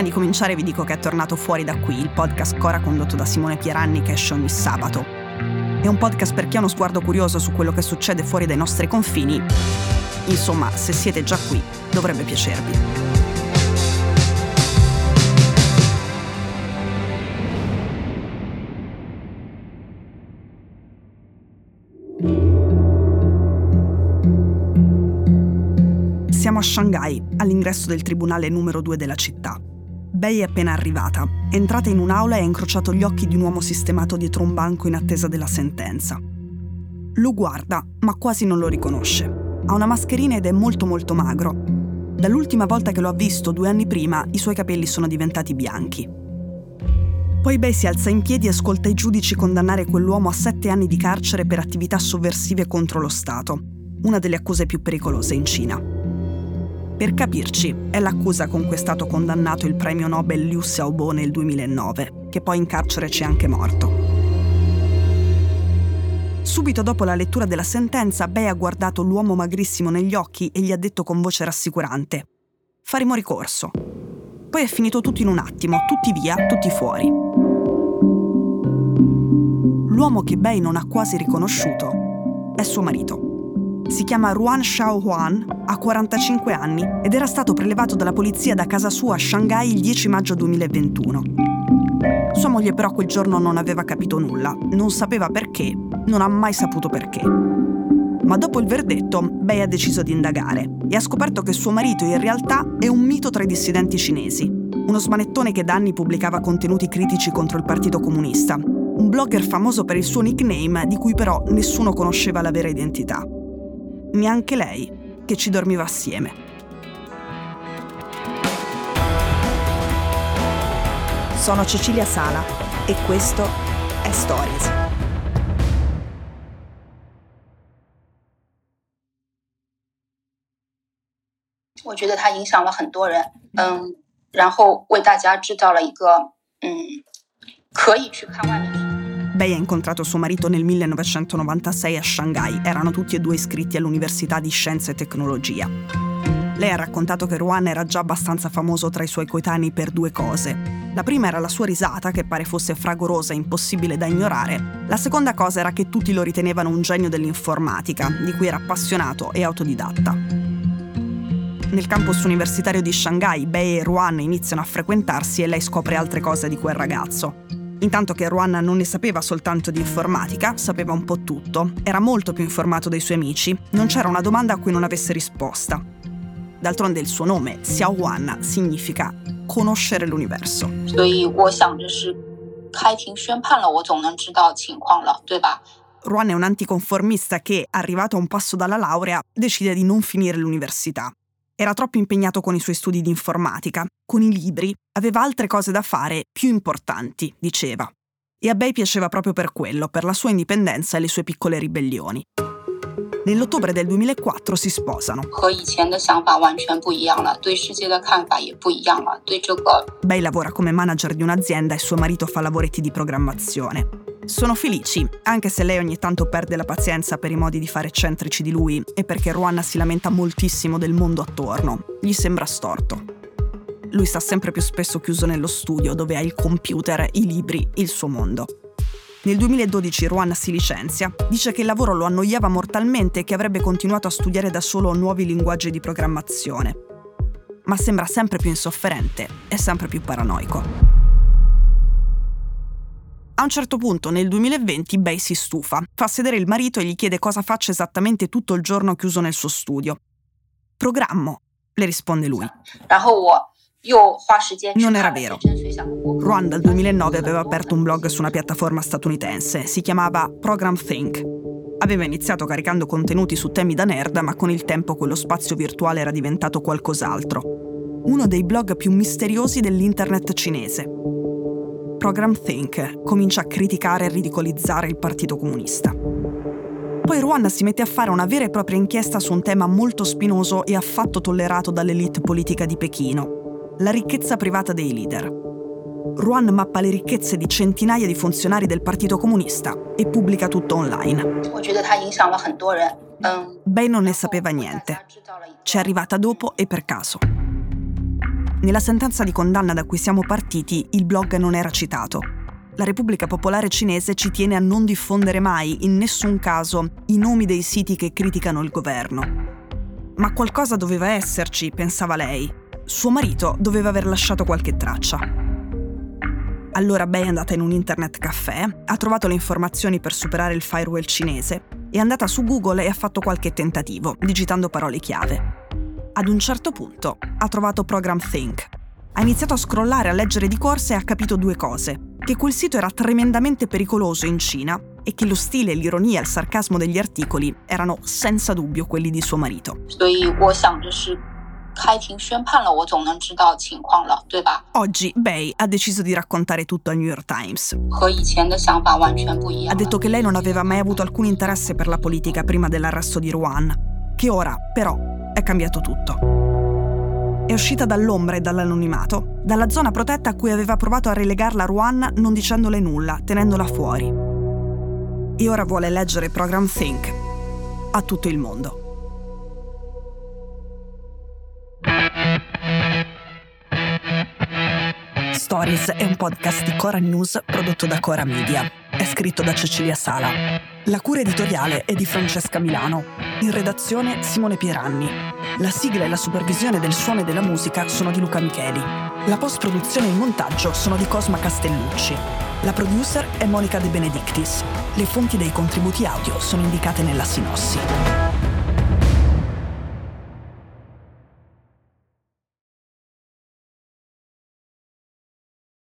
Prima di cominciare vi dico che è tornato fuori da qui il podcast Cora condotto da Simone Pieranni che esce ogni sabato. È un podcast per chi ha uno sguardo curioso su quello che succede fuori dai nostri confini. Insomma, se siete già qui, dovrebbe piacervi. Siamo a Shanghai, all'ingresso del tribunale numero 2 della città. Bei è appena arrivata, è entrata in un'aula e ha incrociato gli occhi di un uomo sistemato dietro un banco in attesa della sentenza. Lo guarda, ma quasi non lo riconosce. Ha una mascherina ed è molto molto magro. Dall'ultima volta che lo ha visto, due anni prima, i suoi capelli sono diventati bianchi. Poi Bei si alza in piedi e ascolta i giudici condannare quell'uomo a sette anni di carcere per attività sovversive contro lo Stato, una delle accuse più pericolose in Cina. Per capirci, è l'accusa con cui è stato condannato il premio Nobel Liu Xiaobo nel 2009, che poi in carcere c'è anche morto. Subito dopo la lettura della sentenza, Bei ha guardato l'uomo magrissimo negli occhi e gli ha detto con voce rassicurante: Faremo ricorso. Poi è finito tutto in un attimo, tutti via, tutti fuori. L'uomo che Bei non ha quasi riconosciuto è suo marito. Si chiama Ruan Xiaohuan, ha 45 anni ed era stato prelevato dalla polizia da casa sua a Shanghai il 10 maggio 2021. Sua moglie però quel giorno non aveva capito nulla, non sapeva perché, non ha mai saputo perché. Ma dopo il verdetto, Bei ha deciso di indagare e ha scoperto che suo marito in realtà è un mito tra i dissidenti cinesi, uno smanettone che da anni pubblicava contenuti critici contro il Partito Comunista, un blogger famoso per il suo nickname di cui però nessuno conosceva la vera identità neanche lei, che ci dormiva assieme. Sono Cecilia Sala e questo è Stories. Io 觉得它影响了很多人，嗯，然后为大家制造了一个嗯可以去看外面。 Bei ha incontrato suo marito nel 1996 a Shanghai, erano tutti e due iscritti all'Università di Scienza e Tecnologia. Lei ha raccontato che Ruan era già abbastanza famoso tra i suoi coetanei per due cose. La prima era la sua risata, che pare fosse fragorosa e impossibile da ignorare. La seconda cosa era che tutti lo ritenevano un genio dell'informatica, di cui era appassionato e autodidatta. Nel campus universitario di Shanghai, Bei e Ruan iniziano a frequentarsi e lei scopre altre cose di quel ragazzo. Intanto che Ruan non ne sapeva soltanto di informatica, sapeva un po' tutto, era molto più informato dei suoi amici, non c'era una domanda a cui non avesse risposta. D'altronde il suo nome, Xiao Huan, significa conoscere l'universo. Ruan è un anticonformista che, arrivato a un passo dalla laurea, decide di non finire l'università. Era troppo impegnato con i suoi studi di informatica, con i libri, aveva altre cose da fare più importanti, diceva. E a Bei piaceva proprio per quello, per la sua indipendenza e le sue piccole ribellioni. Nell'ottobre del 2004 si sposano. Bei lavora come manager di un'azienda e suo marito fa lavoretti di programmazione. Sono felici, anche se lei ogni tanto perde la pazienza per i modi di fare eccentrici di lui e perché Ruanna si lamenta moltissimo del mondo attorno. Gli sembra storto. Lui sta sempre più spesso chiuso nello studio dove ha il computer, i libri, il suo mondo. Nel 2012 Ruan si licenzia, dice che il lavoro lo annoiava mortalmente e che avrebbe continuato a studiare da solo nuovi linguaggi di programmazione. Ma sembra sempre più insofferente e sempre più paranoico. A un certo punto, nel 2020, Bei si stufa, fa sedere il marito e gli chiede cosa faccia esattamente tutto il giorno chiuso nel suo studio. Programmo, le risponde lui. Non era vero. Ruan dal 2009 aveva aperto un blog su una piattaforma statunitense, si chiamava Program Think. Aveva iniziato caricando contenuti su temi da nerd, ma con il tempo quello spazio virtuale era diventato qualcos'altro. Uno dei blog più misteriosi dell'internet cinese. Program Think comincia a criticare e ridicolizzare il Partito Comunista. Poi Ruanda si mette a fare una vera e propria inchiesta su un tema molto spinoso e affatto tollerato dall'elite politica di Pechino, la ricchezza privata dei leader. Ruan mappa le ricchezze di centinaia di funzionari del Partito Comunista e pubblica tutto online. Bei non ne sapeva niente. Ci è arrivata dopo e per caso. Nella sentenza di condanna da cui siamo partiti, il blog non era citato. La Repubblica Popolare Cinese ci tiene a non diffondere mai, in nessun caso, i nomi dei siti che criticano il governo. Ma qualcosa doveva esserci, pensava lei. Suo marito doveva aver lasciato qualche traccia. Allora Bei è andata in un internet caffè, ha trovato le informazioni per superare il firewall cinese, è andata su Google e ha fatto qualche tentativo, digitando parole chiave. Ad un certo punto ha trovato Program Think. Ha iniziato a scrollare, a leggere di corsa e ha capito due cose. Che quel sito era tremendamente pericoloso in Cina e che lo stile, l'ironia e il sarcasmo degli articoli erano senza dubbio quelli di suo marito. Oggi Bei ha deciso di raccontare tutto al New York Times. Ha detto che lei non aveva mai avuto alcun interesse per la politica prima dell'arresto di Ruan, che ora però è cambiato tutto. È uscita dall'ombra e dall'anonimato, dalla zona protetta a cui aveva provato a relegarla Ruan non dicendole nulla, tenendola fuori. E ora vuole leggere Program Think a tutto il mondo. Stories è un podcast di Cora News prodotto da Cora Media. È scritto da Cecilia Sala. La cura editoriale è di Francesca Milano. In redazione Simone Pieranni. La sigla e la supervisione del suono e della musica sono di Luca Micheli. La post-produzione e il montaggio sono di Cosma Castellucci. La producer è Monica De Benedictis. Le fonti dei contributi audio sono indicate nella sinossi.